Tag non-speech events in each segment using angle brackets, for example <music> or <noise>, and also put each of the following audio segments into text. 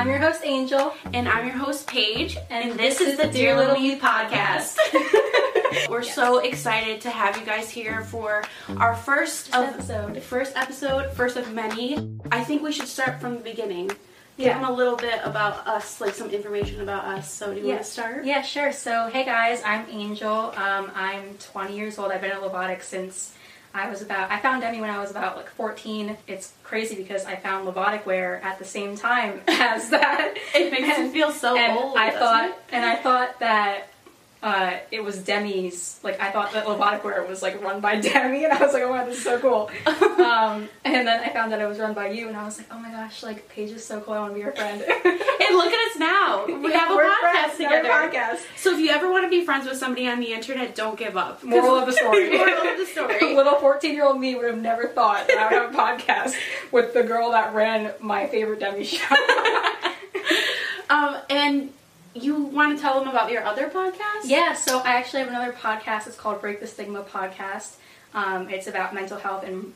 I'm your host, Angel. And I'm your host, Paige. And And, this, is the Dear Little Me podcast. <laughs> <laughs> We're so excited to have you guys here for our first of, episode. First episode, first of many. I think we should start from the beginning. Give Yeah. them a little bit about us, like some information about us. So, do you want to start? Yeah, sure. So, hey guys, I'm Angel. Um, I'm 20 years old. I've been in Lovatics since I was about. I found Demi when I was about like 14. It's crazy because I found Lovatic wear at the same time <laughs> as that. It makes And- me feel so and old. I thought, it? and I thought that uh, it was Demi's. Like I thought that Lovatic wear was like run by <laughs> Demi, and I was like, oh my god, this is so cool. <laughs> um, and then I found that it was run by you, and I was like, oh my gosh, like Paige is so cool. I want to be your friend. <laughs> And look at us now. We have a podcast friends, together. podcast. So, if you ever want to be friends with somebody on the internet, don't give up. Moral of the story. Moral of the story. Little 14 year old me would have never thought that I would have a podcast with the girl that ran my favorite Demi show. Um, and you want to tell them about your other podcast? yeah, so I actually have another podcast. It's called Break the Stigma Podcast. Um, it's about mental health and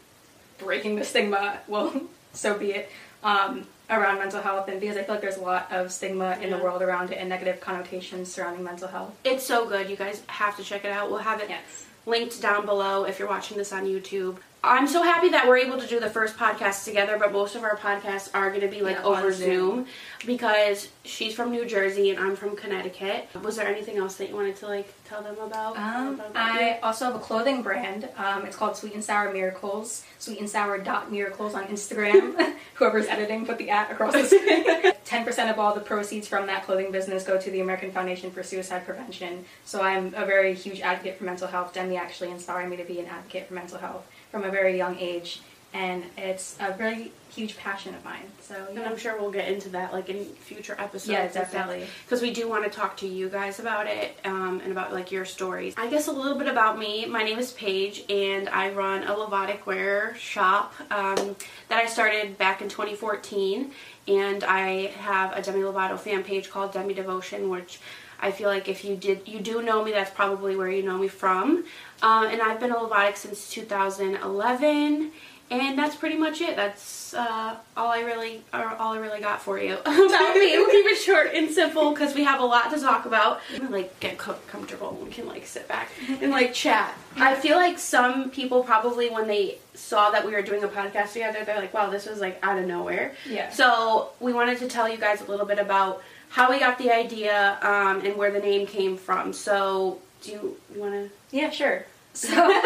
breaking the stigma. <laughs> Well, so be it. Um, around mental health, and because I feel like there's a lot of stigma in the world around it and negative connotations surrounding mental health. It's so good. You guys have to check it out. We'll have it Yes. linked down below if you're watching this on YouTube. I'm so happy that we're able to do the first podcast together, but most of our podcasts are going to be like Yeah, over Zoom. Zoom because she's from New Jersey and I'm from Connecticut. Was there anything else that you wanted to like tell them about? Um, About- I also have a clothing brand. Um, it's called Sweet and Sour Miracles. Sweet and Sour dot miracles on Instagram. <laughs> Whoever's editing put the at across the screen. <laughs> Ten percent of all the proceeds from that clothing business go to the American Foundation for Suicide Prevention. So I'm a very huge advocate for mental health. Demi actually inspired me to be an advocate for mental health from a very young age, and it's a very huge passion of mine. So and I'm sure we'll get into that like in future episodes. yeah, definitely. because we do want to talk to you guys about it um, and about like your stories. I guess a little bit about me. My name is Paige, and I run a Lovatic wear shop um, that I started back in 2014. And I have a Demi Lovato fan page called Demi Devotion, which I feel like if you did you do know me, that's probably where you know me from. Um, and I've been a Lovatic since 2011. And that's pretty much it. That's uh, all I really, or all I really got for you <laughs> about <laughs> me. We'll keep it short and simple because we have a lot to talk about. Like get co- comfortable and we can like sit back and like chat. I feel like some people probably when they saw that we were doing a podcast together, they're like, "Wow, this was like out of nowhere." Yeah. So we wanted to tell you guys a little bit about how we got the idea um, and where the name came from. So do you, you want to? Yeah, sure. So, <laughs> yeah,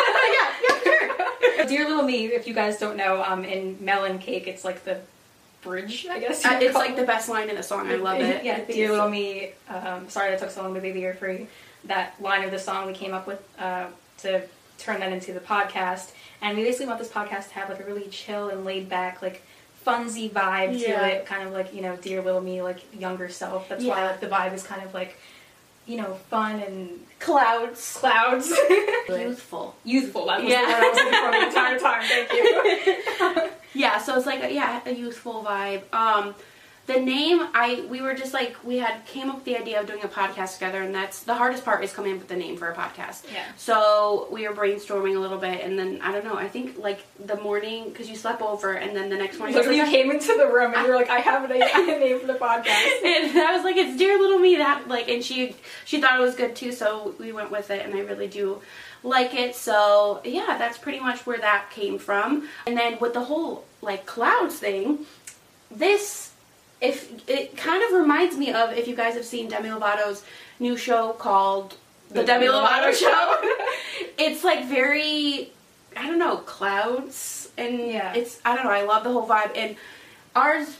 yeah, sure. <laughs> Dear Little Me, if you guys don't know, um, in Melon Cake, it's like the bridge, I guess. Uh, it's like the best line in the song. I love it. Yeah, Dear Little Me, um, sorry that took so long to baby you're free. That line of the song we came up with uh, to turn that into the podcast. And we basically want this podcast to have like a really chill and laid back, like funsy vibe Yeah. to it, kind of like, you know, Dear Little Me, like younger self. That's why like the vibe is kind of like, you know, fun and Clouds. clouds. <laughs> Youthful. Youthful. That was Yeah. the word I was looking for the entire time. Thank you. <laughs> Yeah, so it's like a, yeah, a youthful vibe. Um, the name I we were just like we had came up with the idea of doing a podcast together, and that's the hardest part is coming up with the name for a podcast. Yeah. So we were brainstorming a little bit, and then I don't know. I think like the morning because you slept over, and then the next morning. Literally, you like, came into the room and you were like, "I have a name, a name for the podcast." <laughs> and I was like, "It's dear little me." That like, and she she thought it was good too, so we went with it, and I really do like it. So yeah, that's pretty much where that came from. And then with the whole like clouds thing, this if it kind of reminds me of if you guys have seen Demi Lovato's new show called The, The Demi Demi Lovato Lovato Show. <laughs> it's like very I don't know clouds and Yeah. it's I don't know I love the whole vibe and ours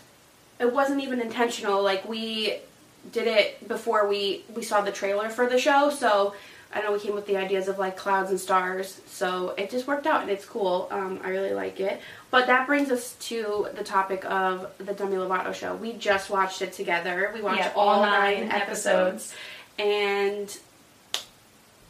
it wasn't even intentional like we did it before we we saw the trailer for the show so I know we came with the ideas of like clouds and stars so it just worked out and it's cool. Um, I really like it. But that brings us to the topic of the Demi Lovato show. We just watched it together. We watched Yeah, all all nine nine episodes. And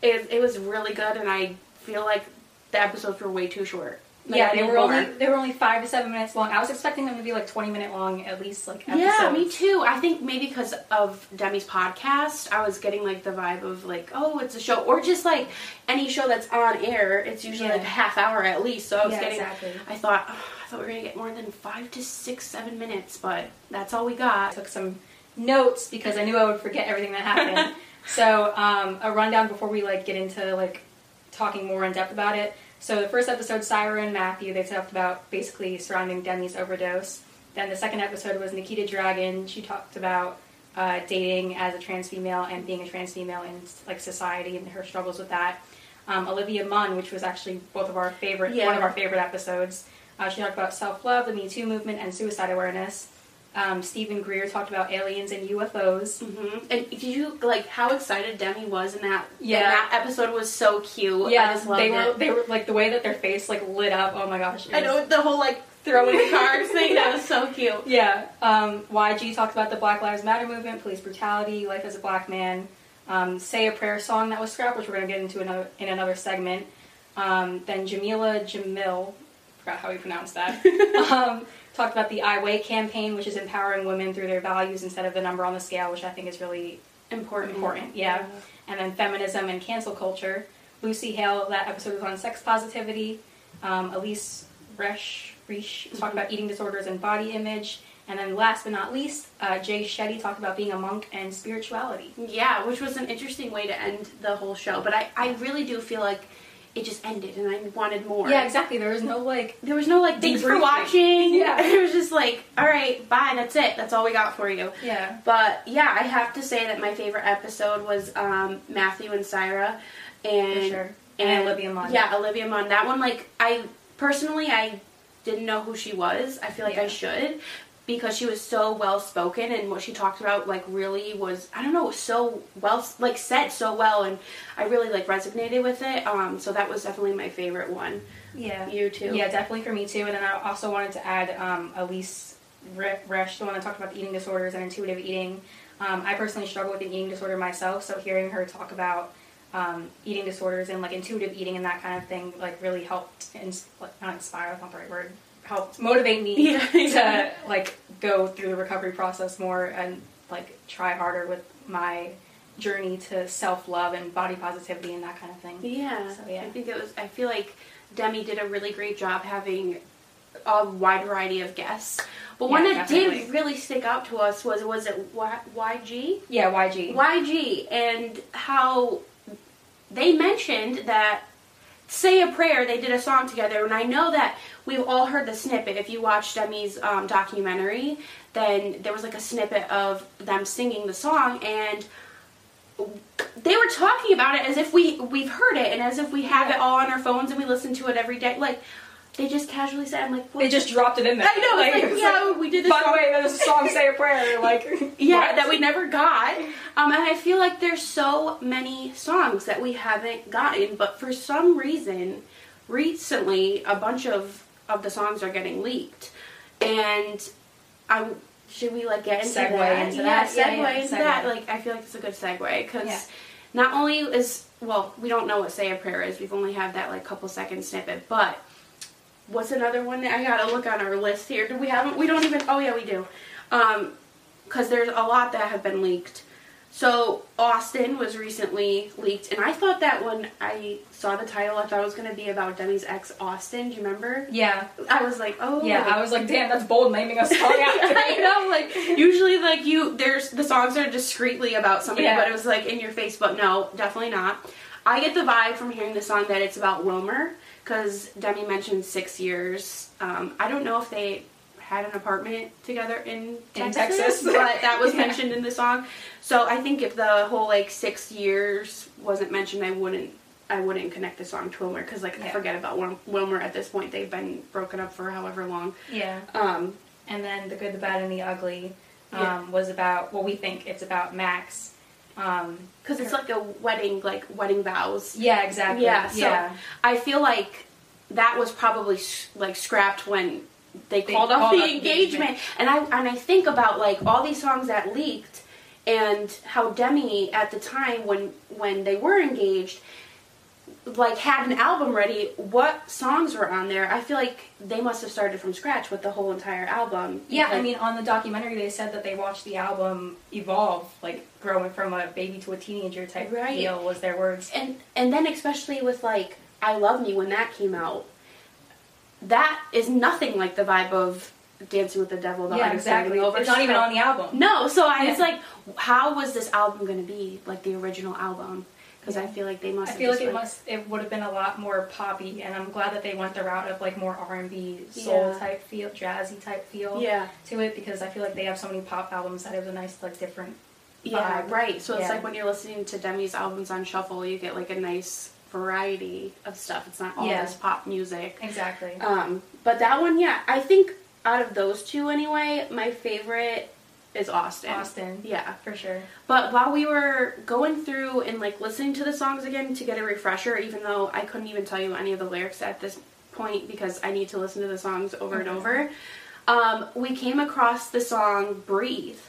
it, it was really good and I feel like the episodes were way too short Like, yeah, they were more. only they were only five to seven minutes long. I was expecting them to be like twenty minute long, at least like episodes. Yeah, me too. I think maybe because of Demi's podcast, I was getting like the vibe of like, oh, it's a show, or just like any show that's on air. It's usually Yeah. like a half hour at least. So I was Yeah, getting. exactly. I thought, oh, I thought we were gonna get more than five to six, seven minutes, but that's all we got. I took some notes because I knew I would forget everything that happened. <laughs> so um, a rundown before we like get into like talking more in depth about it. So the first episode, Sirah and Matthew, they talked about basically surrounding Demi's overdose. Then the second episode was Nikita Dragun. She talked about uh, dating as a trans female and being a trans female in like society and her struggles with that. Um, Olivia Munn, which was actually both of our favorite, Yeah. one of our favorite episodes. Uh, she talked about self love, the Me Too movement, and suicide awareness. Um, Steven Greer talked about aliens and UFOs. hmm And did you like how excited Demi was in that? Yeah. that episode was so cute. I Yeah, they were it. they were like the way that their face like lit up. Oh my gosh! I know the whole like throwing the <laughs> cards thing. That was so cute. Yeah. Um, YG talked about the Black Lives Matter movement, police brutality, life as a black man. Um, Say a prayer song that was scrapped, which we're going to get into another in another segment. Um, then Jameela Jamil, forgot how we pronounced that. <laughs> talked about the I Weigh campaign, which is empowering women through their values instead of the number on the scale, which I think is really Important. important. Yeah. And then feminism and cancel culture. Lucy Hale, that episode was on sex positivity. Um, Elyse Resch, Resch talked Mhm. about eating disorders and body image. And then last but not least, uh, Jay Shetty talked about being a monk and spirituality. Yeah, which was an interesting way to end the whole show. But I, I really do feel like it just ended and I wanted more. Yeah, exactly. There was no like, There was no like, thanks for watching. Yeah. <laughs> It was just like, all right, bye, that's it. That's all we got for you. yeah, But yeah, I have to say that my favorite episode was um, Matthew and Sirah. And, for sure. And, Olivia Munn. Yeah, Olivia Munn. That one, like, I personally, I didn't know who she was. I feel like I should because she was so well spoken and what she talked about, like, really was, I don't know, so well, like, said so well. And I really, like, resonated with it. Um, so that was definitely my favorite one. Yeah. You too. Yeah, definitely for me too. And then I also wanted to add um, Elyse Re- Resch, the one that talked about the eating disorders and intuitive eating. Um, I personally struggle with an eating disorder myself, so hearing her talk about um, eating disorders and like intuitive eating and that kind of thing like really helped, ins- not inspire, that's not the right word, helped motivate me Yeah. <laughs> to like go through the recovery process more and like try harder with my journey to self love and body positivity and that kind of thing. Yeah. So, yeah. I think it was. I feel like Demi did a really great job having a wide variety of guests. But one that definitely. did really stick out to us was was it y- YG? Yeah, YG. YG and how they mentioned that say a prayer they did a song together and i know that we've all heard the snippet. If you watched demi's um, documentary then there was like a snippet of them singing the song and they were talking about it as if we we've heard it and as if we have it all on our phones and we listen to it every day. Like they just casually said i'm like what They just dropped it in there. I know, like, was yeah, we did this By the way, there's a song, say a prayer. Like, <laughs> Yeah, what? that we never got. Um, and I feel like there's so many songs that we haven't gotten, but for some reason, recently a bunch of of the songs are getting leaked, and I should we like get into Segue that? into yeah, that. segue Yeah, yeah, into segue. that. Like I feel like it's a good segue because not only is well we don't know what say a prayer is. We've only had that like couple second snippet, but. What's another one that I gotta look on our list here? Do we have? We don't even. Oh yeah, we do. Um, because there's a lot that have been leaked. So Austin was recently leaked, and I thought that when I saw the title, I thought it was to be about Demi's ex Austin. Do you remember? Yeah, I was like, oh yeah. I was like, damn, that's bold naming a song after. <laughs> I know, like usually, like you, there's the songs are discreetly about somebody, Yeah. but it was like in your face. But no, definitely not. I get the vibe from hearing the song that it's about Wilmer because Demi mentioned six years. Um, I don't know if they had an apartment together in In Texas, Texas. <laughs> but that was <laughs> Yeah. mentioned in the song. So I think if the whole like six years wasn't mentioned, I wouldn't. I wouldn't connect the song to Wilmer because like I forget about Wil- Wilmer at this point. They've been broken up for however long. Yeah. Um, And then the good, the bad, and the ugly um, Yeah. was about. Well, we think it's about Max. Um, Because it's like a wedding, like wedding vows. yeah, exactly. Yeah, so- yeah. I feel like that was probably like scrapped when they, They called off called the off the engagement. engagement. And I and I think about like all these songs that leaked and how Demi at the time when when they were engaged like had an album ready what songs were on there i feel like they must have started from scratch with the whole entire album Yeah, I mean, on the documentary, they said that they watched the album evolve, like growing from a baby to a teenager type Right. deal. Was their words? and and then especially with like I Love Me when that came out, that is nothing like the vibe of Dancing with the Devil. The yeah, Art of Starting exactly. Over. It's not even on the album. No, so I was like, how was this album going to be like the original album? Because I feel like they must. I feel like it must. It would have been a lot more poppy, and I'm glad that they went the route of like more R and B, soul Yeah. type feel, jazzy type feel Yeah, to it because I feel like they have so many pop albums that it was a nice like different. yeah, right. So it's Yeah. like when you're listening to Demi's albums on shuffle, you get like a nice variety of stuff. It's not all Yeah. this pop music. Exactly. Um, but that one, yeah, I think out of those two anyway, my favorite is Austin. Austin. Yeah. For sure. But while we were going through and like listening to the songs again to get a refresher, even though I couldn't even tell you any of the lyrics at this point because I need to listen to the songs over and Mhm. over, um, we came across the song "Breathe,"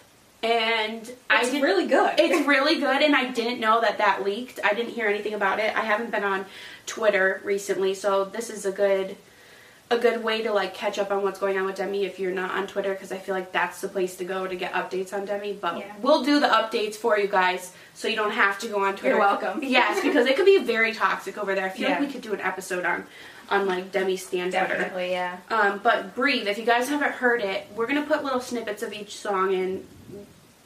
and I It's did, really good. it's really good, and I didn't know that that leaked. I didn't hear anything about it. I haven't been on Twitter recently, so this is a good a good way to like catch up on what's going on with Demi if you're not on Twitter because I feel like that's the place to go to get updates on Demi. But Yeah. we'll do the updates for you guys so you don't have to go on Twitter. You're welcome. <laughs> Yes, because it could be very toxic over there. I feel Yeah. like we could do an episode on on like Demi Stan Twitter. Definitely, yeah. Um, but breathe. If you guys haven't heard it, we're gonna put little snippets of each song and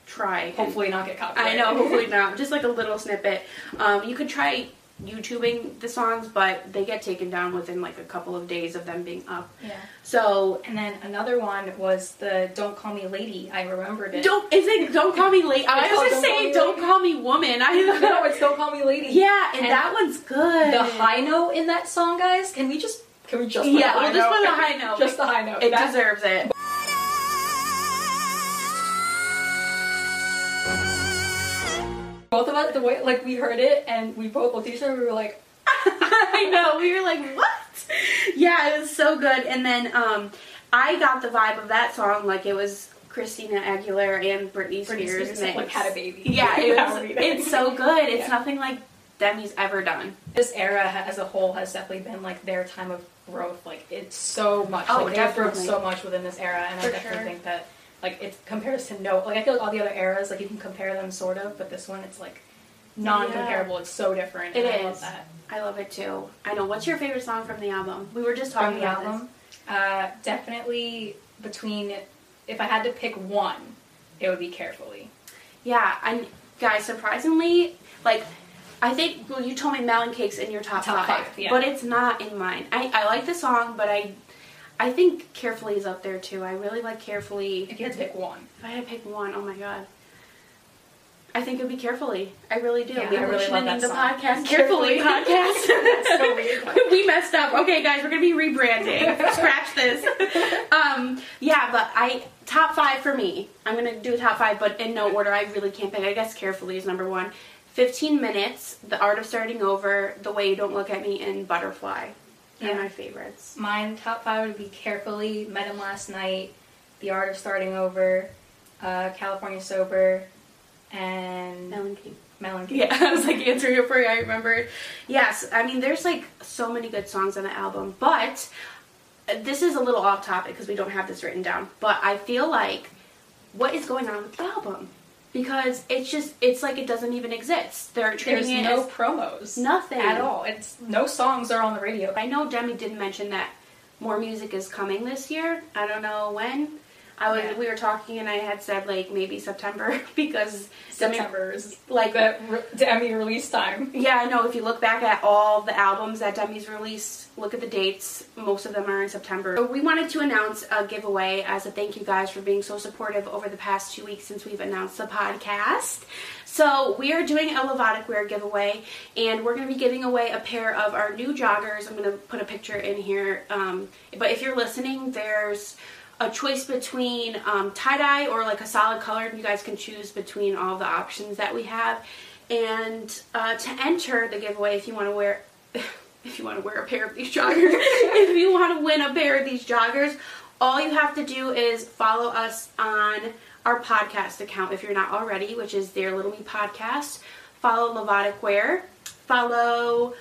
try. and- Hopefully not get caught. I know, hopefully <laughs> not. Just like a little snippet. Um, you could try YouTubing the songs, but they get taken down within like a couple of days of them being up. yeah. So And then another one was the "Don't Call Me Lady." I remembered it. don't is it don't call me Lady"? I was called gonna Don't Call Me don't call me woman. I <laughs> no, it's "Don't Call Me Lady." yeah, and, And that one's good. The high note in that song, guys. Can we just? Can we just? Yeah, we'll just put the high note. just the high note. it That- deserves it. Both of us, the way like we heard it, and we both looked at each other. We were like, <laughs> I know. We were like, what? Yeah, it was so good. And then um, I got the vibe of that song like it was Christina Aguilera and Britney Spears. Britney Spears mixed. like had a baby. Yeah, <laughs> it was, it's so good. It's Yeah. nothing like Demi's ever done. this era as a whole has definitely been like their time of growth. Like it's so much. Oh, like, they have grown definitely. so much within this era, and For I definitely sure. think that like it compares to no. Like I feel like all the other eras, like you can compare them sort of, but this one it's like non-comparable. It's so different. It and I love that. I love it too. I know. What's your favorite song from the album? We were just talking From the about album, uh, definitely between. If I had to pick one, it would be carefully. Yeah, and guys, surprisingly, like. I think well, you told me Melon Cake's in your top, Top five, five, yeah. but it's not in mine. I, I like the song, but I I think Carefully is up there too. I really like Carefully. If you had to pick one, If I had to pick one, oh my god. I think it would be Carefully. I really do. Yeah, we I really love that the song. podcast Carefully <laughs> Podcast. so weird. <laughs> we messed up. Okay, guys, we're gonna be rebranding. <laughs> Scratch this. Um, yeah, but I top five for me. I'm gonna do a top five, but in no order. I really can't pick. I guess carefully is number one. Fifteen minutes. The art of starting over. The way you don't look at me. And butterfly. They're Yeah. my favorites. Mine top five would be carefully met him last night, the art of starting over, uh, California sober, and Melon King. Melon King. Yeah, <laughs> I was like answering it for you. I remembered. Yes, I mean, there's like so many good songs on the album, but this is a little off topic because we don't have this written down. But I feel like what is going on with the album? Because it's just, it's like it doesn't even exist. They're There's it no as promos. nothing at all. It's no songs are on the radio. I know Demi didn't mention that more music is coming this year. I don't know when. I was Yeah. we were talking and I had said like maybe September <laughs> because September is like the re- Demi release time. <laughs> Yeah, I know. If you look back at all the albums that Demi's released, look at the dates. Most of them are in September. So we wanted to announce a giveaway as a thank you guys for being so supportive over the past two weeks since we've announced the podcast. So we are doing a Lovatic Wear giveaway, and we're going to be giving away a pair of our new joggers. I'm going to put a picture in here. Um, but if you're listening, there's a choice between um, tie dye or like a solid color. You guys can choose between all the options that we have. And uh, to enter the giveaway, if you want to wear, <laughs> if you want to wear a pair of these joggers, <laughs> if you want to win a pair of these joggers, all you have to do is follow us on our podcast account if you're not already, which is Dear Little Me Podcast. Follow Lovatic Wear. Follow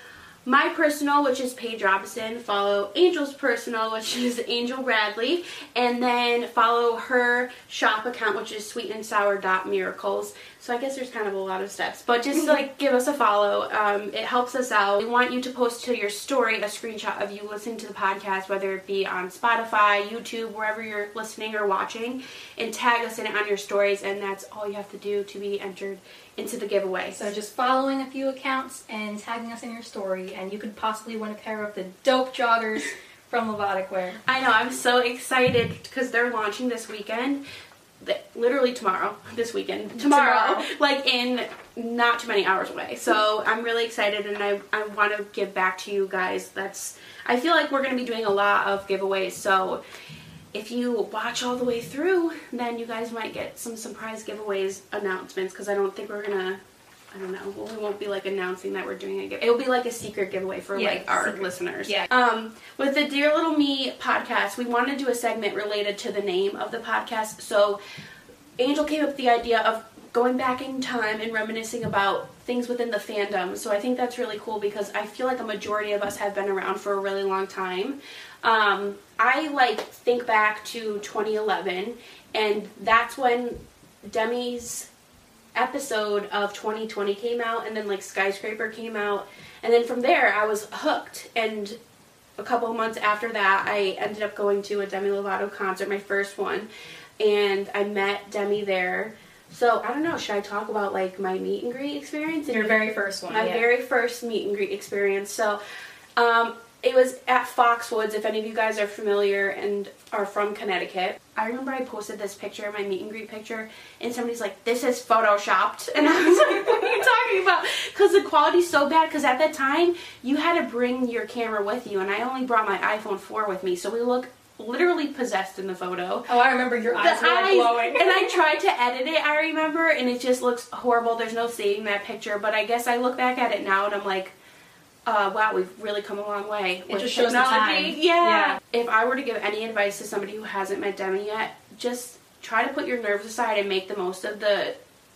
my personal, which is Paige Robinson. Follow Angel's personal, which is Angel Bradley, and then follow her shop account, which is Sweet and Sour Miracles. So I guess there's kind of a lot of steps, but just like <laughs> give us a follow. Um, it helps us out. We want you to post to your story a screenshot of you listening to the podcast, whether it be on Spotify, YouTube, wherever you're listening or watching, and tag us in it on your stories. And that's all you have to do to be entered into the giveaway. So just following a few accounts and tagging us in your story, and you could possibly win a pair of the dope joggers <laughs> from Lovatic Wear. I know. I'm so excited because they're launching this weekend literally tomorrow, this weekend, tomorrow, tomorrow, <laughs> like in not too many hours away. So I'm really excited and I, I want to give back to you guys. That's, I feel like we're going to be doing a lot of giveaways. So if you watch all the way through, then you guys might get some surprise giveaways announcements because I don't think we're going to I don't know. Well, we won't be like announcing that we're doing a giveaway. It'll be like a secret giveaway for yeah, like our secret. listeners. Yeah. Um, with the Dear Little Me podcast, we want to do a segment related to the name of the podcast. So, Angel came up with the idea of going back in time and reminiscing about things within the fandom. So I think that's really cool because I feel like a majority of us have been around for a really long time. Um, I like think back to 2011, and that's when Demi's episode of 2020 came out, and then like Skyscraper came out, and then from there I was hooked. And a couple months after that, I ended up going to a Demi Lovato concert, my first one, and I met Demi there. So I don't know. Should I talk about like my meet and greet experience? Your very first one. My yeah. very first meet and greet experience. So um, it was at Foxwoods, if any of you guys are familiar and are from Connecticut. I remember I posted this picture, my meet and greet picture, and somebody's like, this is photoshopped. <laughs> And I was like, what are you talking about? Because the quality's so bad, because at that time, you had to bring your camera with you, and I only brought my iPhone 4 with me, so we look literally possessed in the photo. Oh, I remember your eyes the were like glowing. and I tried to edit it, I remember, and it just looks horrible. There's no saving that picture, but I guess I look back at it now and I'm like, uh, wow, we've really come a long way. It just shows technology. Yeah. yeah. If I were to give any advice to somebody who hasn't met Demi yet, just try to put your nerves aside and make the most of the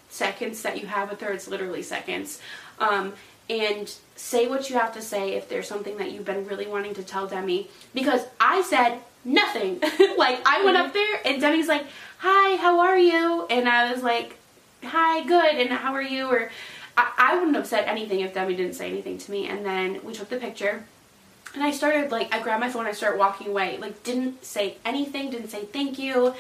seconds that you have with her. It's literally seconds. Um, and say what you have to say if there's something that you've been really wanting to tell Demi. Because I said nothing. <laughs> like, I went up there and Demi's like, hi, how are you? And I was like, hi, good, and how are you? Or I, wouldn't have said anything if Demi didn't say anything to me. And then we took the picture. And I started, like, I grabbed my phone, I started walking away. Like, didn't say anything, didn't say thank you.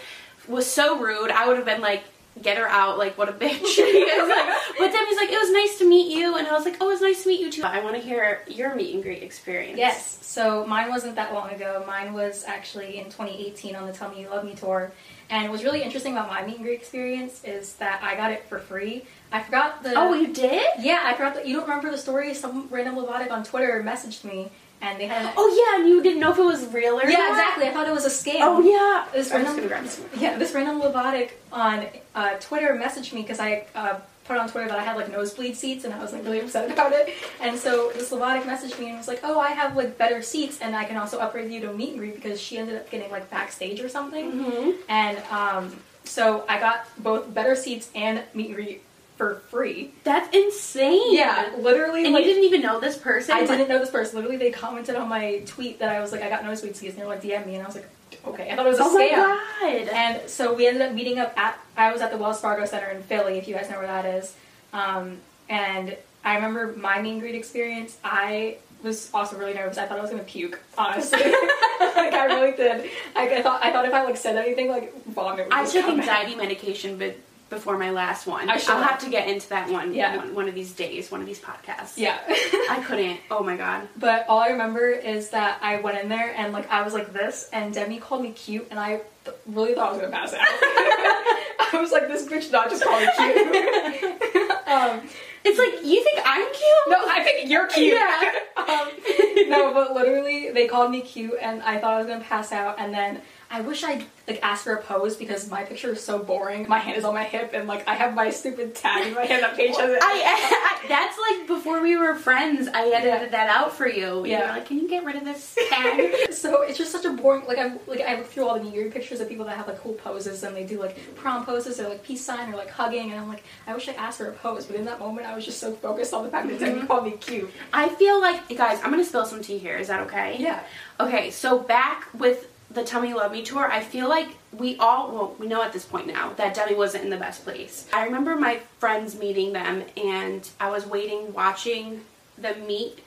Was so rude. I would have been like, get her out, like, what a <laughs> bitch. she like, but Demi's like, it was nice to meet you. And I was like, oh, it was nice to meet you too. I want to hear your meet and greet experience. Yes. So mine wasn't that long ago. Mine was actually in 2018 on the Tell Me You Love Me tour. And what's really interesting about my meet and greet experience is that I got it for free. I forgot the. Oh, you did? Yeah, I forgot that. You don't remember the story? Some random Lovatic on Twitter messaged me and they had. Oh yeah, and you didn't know if it was real or yeah, not. exactly. I thought it was a scam. Oh yeah. This I'm random, yeah, this random Lovatic on uh, Twitter messaged me because I uh, put on Twitter that I had like nosebleed seats and I was like really upset about it. And so the Lovatic messaged me and was like, "Oh, I have like better seats and I can also upgrade you to meet and greet because she ended up getting like backstage or something." Mm-hmm. And um, so I got both better seats and meet and greet for free. That's insane. Yeah, literally. And like, you didn't even know this person. I didn't know this person. Literally, they commented on my tweet that I was like, I got nosebleed seats, and they were like, DM me, and I was like, okay. I thought it was a oh scam. Oh my god! And so we ended up meeting up at. I was at the Wells Fargo Center in Philly, if you guys know where that is. Um, and I remember my meet and greet experience. I was also really nervous. I thought I was gonna puke, honestly. <laughs> <laughs> like I really did. I, I, thought I thought if I like said anything, like vomit. I took anxiety medication, but before my last one. I will have to get into that one, yeah. one one of these days, one of these podcasts. Yeah. <laughs> I couldn't. Oh my god. But all I remember is that I went in there and like I was like this, and Demi called me cute, and I th- really thought I was gonna pass out. <laughs> I was like, this bitch not just call me cute. <laughs> um, it's like you think I'm cute? No, I think you're cute. Yeah. um, no, but literally, they called me cute, and I thought I was gonna pass out, and then I wish I'd like asked for a pose because my picture is so boring. My hand is on my hip, and like I have my stupid tag in my hand that Paige has it. I, <laughs> I that's like before we were friends. I edited Yeah. that out for you. You Yeah. were like, "Can you get rid of this <laughs> tag?" so it's just such a boring. Like I'm like I look through all the weird pictures of people that have like cool poses, and they do like prom poses or like peace sign or like hugging, and I'm like, I wish I asked for a pose, but in that moment, I was just so focused on the fact that Demi mm-hmm. called me cute. I feel like, guys, I'm gonna spill some tea here. Is that okay? Yeah. Okay, so back with the Tell Me You Love Me tour, I feel like we all, well, we know at this point now that Demi wasn't in the best place. I remember my friends meeting them, and I was waiting, watching them meet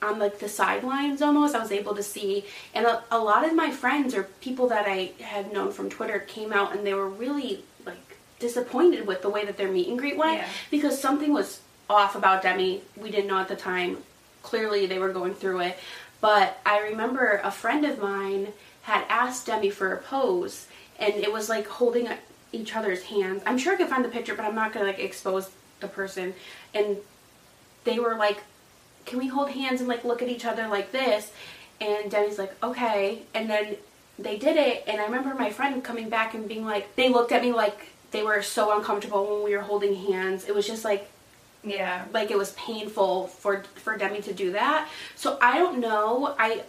on like the sidelines almost. I was able to see, and a, a lot of my friends or people that I had known from Twitter came out and they were really like disappointed with the way that their meet and greet went Yeah. because something was off about Demi. We didn't know at the time. Clearly, they were going through it. But I remember a friend of mine had asked Demi for a pose, and it was like holding each other's hands. I'm sure I could find the picture, but I'm not gonna like expose the person. And they were like, "Can we hold hands and like look at each other like this?" And Demi's like, "Okay." And then they did it, and I remember my friend coming back and being like, they looked at me like they were so uncomfortable when we were holding hands. It was just like Yeah. like it was painful for for Demi to do that. So I don't know. I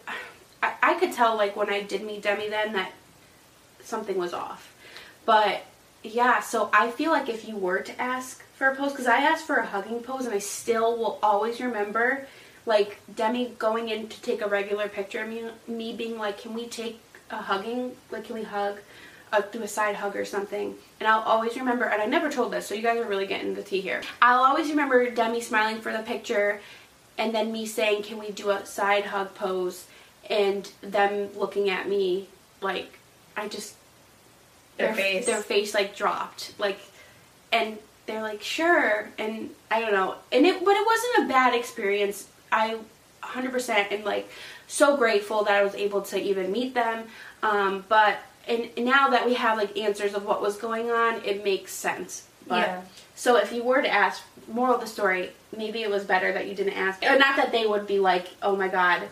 I, I could tell like when I did meet Demi then that something was off. But yeah, so I feel like if you were to ask for a pose, because I asked for a hugging pose, and I still will always remember like Demi going in to take a regular picture of me, me being like, "Can we take a hugging? Like, can we hug?" Uh, do a side hug or something, and I'll always remember. And I never told this, so you guys are really getting the tea here. I'll always remember Demi smiling for the picture, and then me saying, "Can we do a side hug pose?" And them looking at me like I just Their face. their face like dropped like and they're like sure and i don't know and it but it wasn't a bad experience i 100% am like so grateful that i was able to even meet them um, but and now that we have like answers of what was going on it makes sense but Yeah. so if you were to ask moral of the story maybe it was better that you didn't ask or not that they would be like oh my god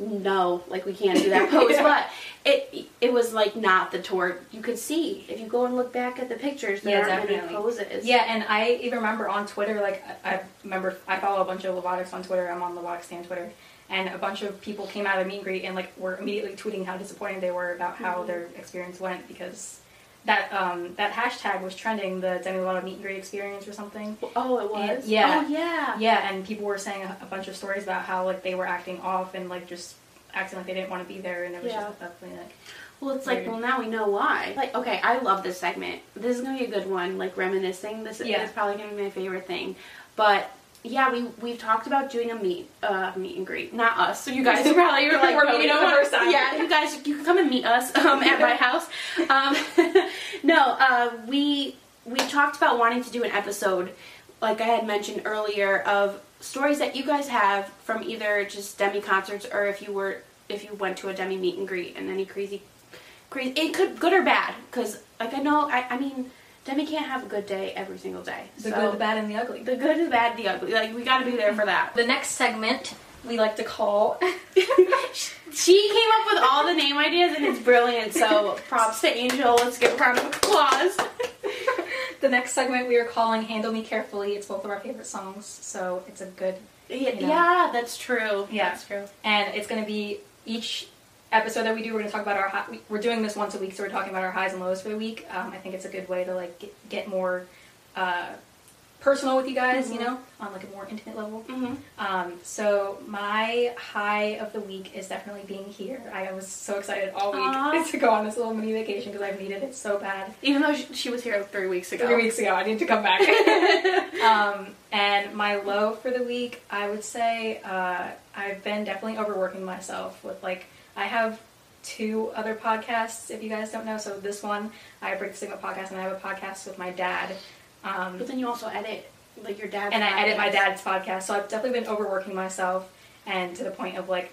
no like we can't do that <laughs> pose Yeah. but it it was like not the tour you could see if you go and look back at the pictures there Yeah, aren't many poses Yeah, and I even remember on Twitter, like I I remember I follow a bunch of Lovatics on Twitter. I'm on Lovatics Stand Twitter, and a bunch of people came out of meet and greet and like were immediately tweeting how disappointed they were about how Mhm. their experience went because that um that hashtag was trending the Demi Lovato meet and greet experience or something. oh it was Yeah. oh yeah Yeah, and people were saying a, a bunch of stories about how like they were acting off and like just acting like they didn't want to be there, and it was Yeah. just definitely like well it's like Weird. well now we know why like okay i love this segment this is gonna be a good one like reminiscing this Yeah. is probably gonna be my favorite thing but yeah, we we've talked about doing a meet uh meet and greet. Not us. So you guys <laughs> probably you're like, We're meeting you know for the what? first time. Yeah, you guys you can come and meet us um, at my <laughs> house. Um, <laughs> no, uh, we we talked about wanting to do an episode, like I had mentioned earlier, of stories that you guys have from either just Demi concerts or if you were if you went to a Demi meet and greet and any crazy crazy it could good or bad because like I know I I mean Demi can't have a good day every single day. the so good, the bad, and the ugly. the good, the bad, the ugly. Like we got to be there for that. The next segment we like to call <laughs> She came up with all the name ideas and it's brilliant. So props to Angel. Let's give a round of applause. The next segment we are calling Handle Me Carefully. It's both of our favorite songs, so it's a good. Yeah, You know. yeah that's true. Yeah. That's true. And it's going to be each episode that we do, we're going to talk about our. Hi- we- we're doing this once a week, so we're talking about our highs and lows for the week. Um, I think it's a good way to like get, get more uh, personal with you guys, you Mhm. know, on like a more intimate level. hmm Um, so my high of the week is definitely being here. I was so excited all week Aw. <laughs> to go on this little mini vacation because I've needed it so bad. Even though she, she was here three weeks ago. Three weeks ago, I need to come back. <laughs> <laughs> um, and my low for the week, I would say uh, I've been definitely overworking myself with like I have two other podcasts. If you guys don't know, so this one I have Break the Stigma podcast, and I have a podcast with my dad. Um, But then you also edit like your dad's. and I edit my dad's podcast, so I've definitely been overworking myself, and to the point of like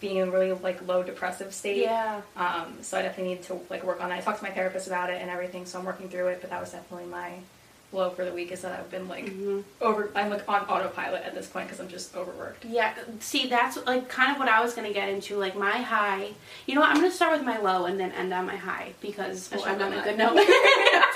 being in a really like low depressive state. Yeah. Um, so I definitely need to like work on that. I talked to my therapist about it and everything, so I'm working through it. But that was definitely my blow for the week is that I've been like over. I'm like on autopilot at this point because I'm just overworked. Yeah, see, that's like kind of what I was gonna get into. Like my high, you know what? I'm gonna start with my low and then end on my high because I we'll should've end on a good note. <laughs>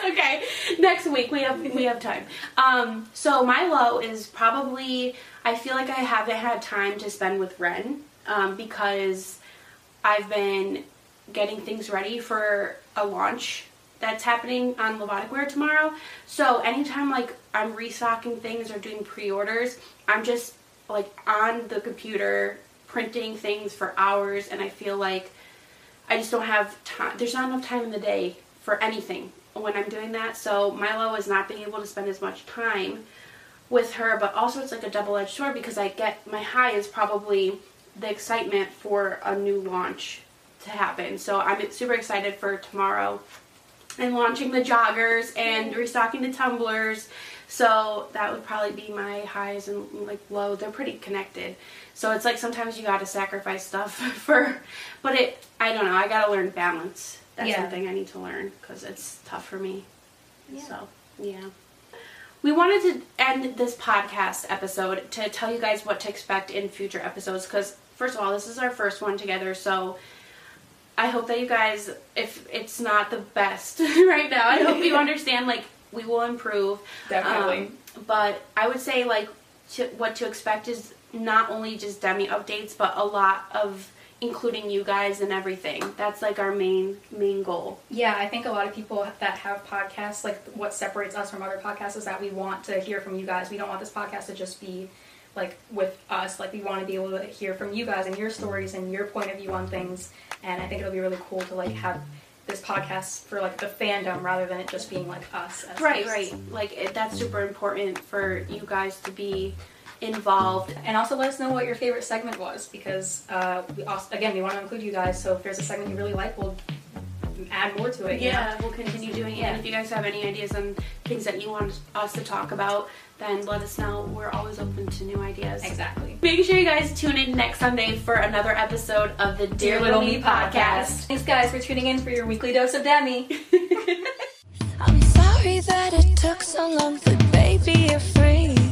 <laughs> okay. Next week we have we have time. Um, so my low is probably I feel like I haven't had time to spend with Ren um, because I've been getting things ready for a launch that's happening on Lovatic Wear tomorrow. So anytime like I'm restocking things or doing pre-orders, I'm just like on the computer printing things for hours and I feel like I just don't have time. There's not enough time in the day for anything when I'm doing that. So Milo is not being able to spend as much time with her, but also it's like a double-edged sword because I get my high is probably the excitement for a new launch to happen. So I'm super excited for tomorrow and launching the joggers and restocking the tumblers. So that would probably be my highs and like low. They're pretty connected. So it's like sometimes you got to sacrifice stuff <laughs> for, but it. I don't know. I got to learn balance. That's Yeah. something I need to learn because it's tough for me. Yeah. So yeah. We wanted to end this podcast episode to tell you guys what to expect in future episodes because, first of all, this is our first one together, so I hope that you guys, if it's not the best <laughs> right now, I hope you <laughs> understand, like, we will improve. Definitely. Um, but I would say, like, to, what to expect is not only just demi updates, but a lot of including you guys and everything. That's like our main main goal. Yeah, I think a lot of people that have podcasts, like what separates us from other podcasts is that we want to hear from you guys. We don't want this podcast to just be like with us. Like we want to be able to hear from you guys and your stories and your point of view on things. And I think it'll be really cool to like have this podcast for like the fandom rather than it just being like us. As Right, hosts. right. Like it, that's super important for you guys to be involved. And also let us know what your favorite segment was because uh, we also, again we want to include you guys. So if there's a segment you really like, we'll add more to it. you know? Yeah, we'll continue doing it. Yeah. And if you guys have any ideas on things that you want us to talk about, then let us know. We're always open to new ideas. exactly. Make sure you guys tune in next Sunday for another episode of the Dear, Little Me podcast. Thanks guys for tuning in for your weekly dose of Demi. <laughs> I'm sorry that it took so long, but baby, you're free.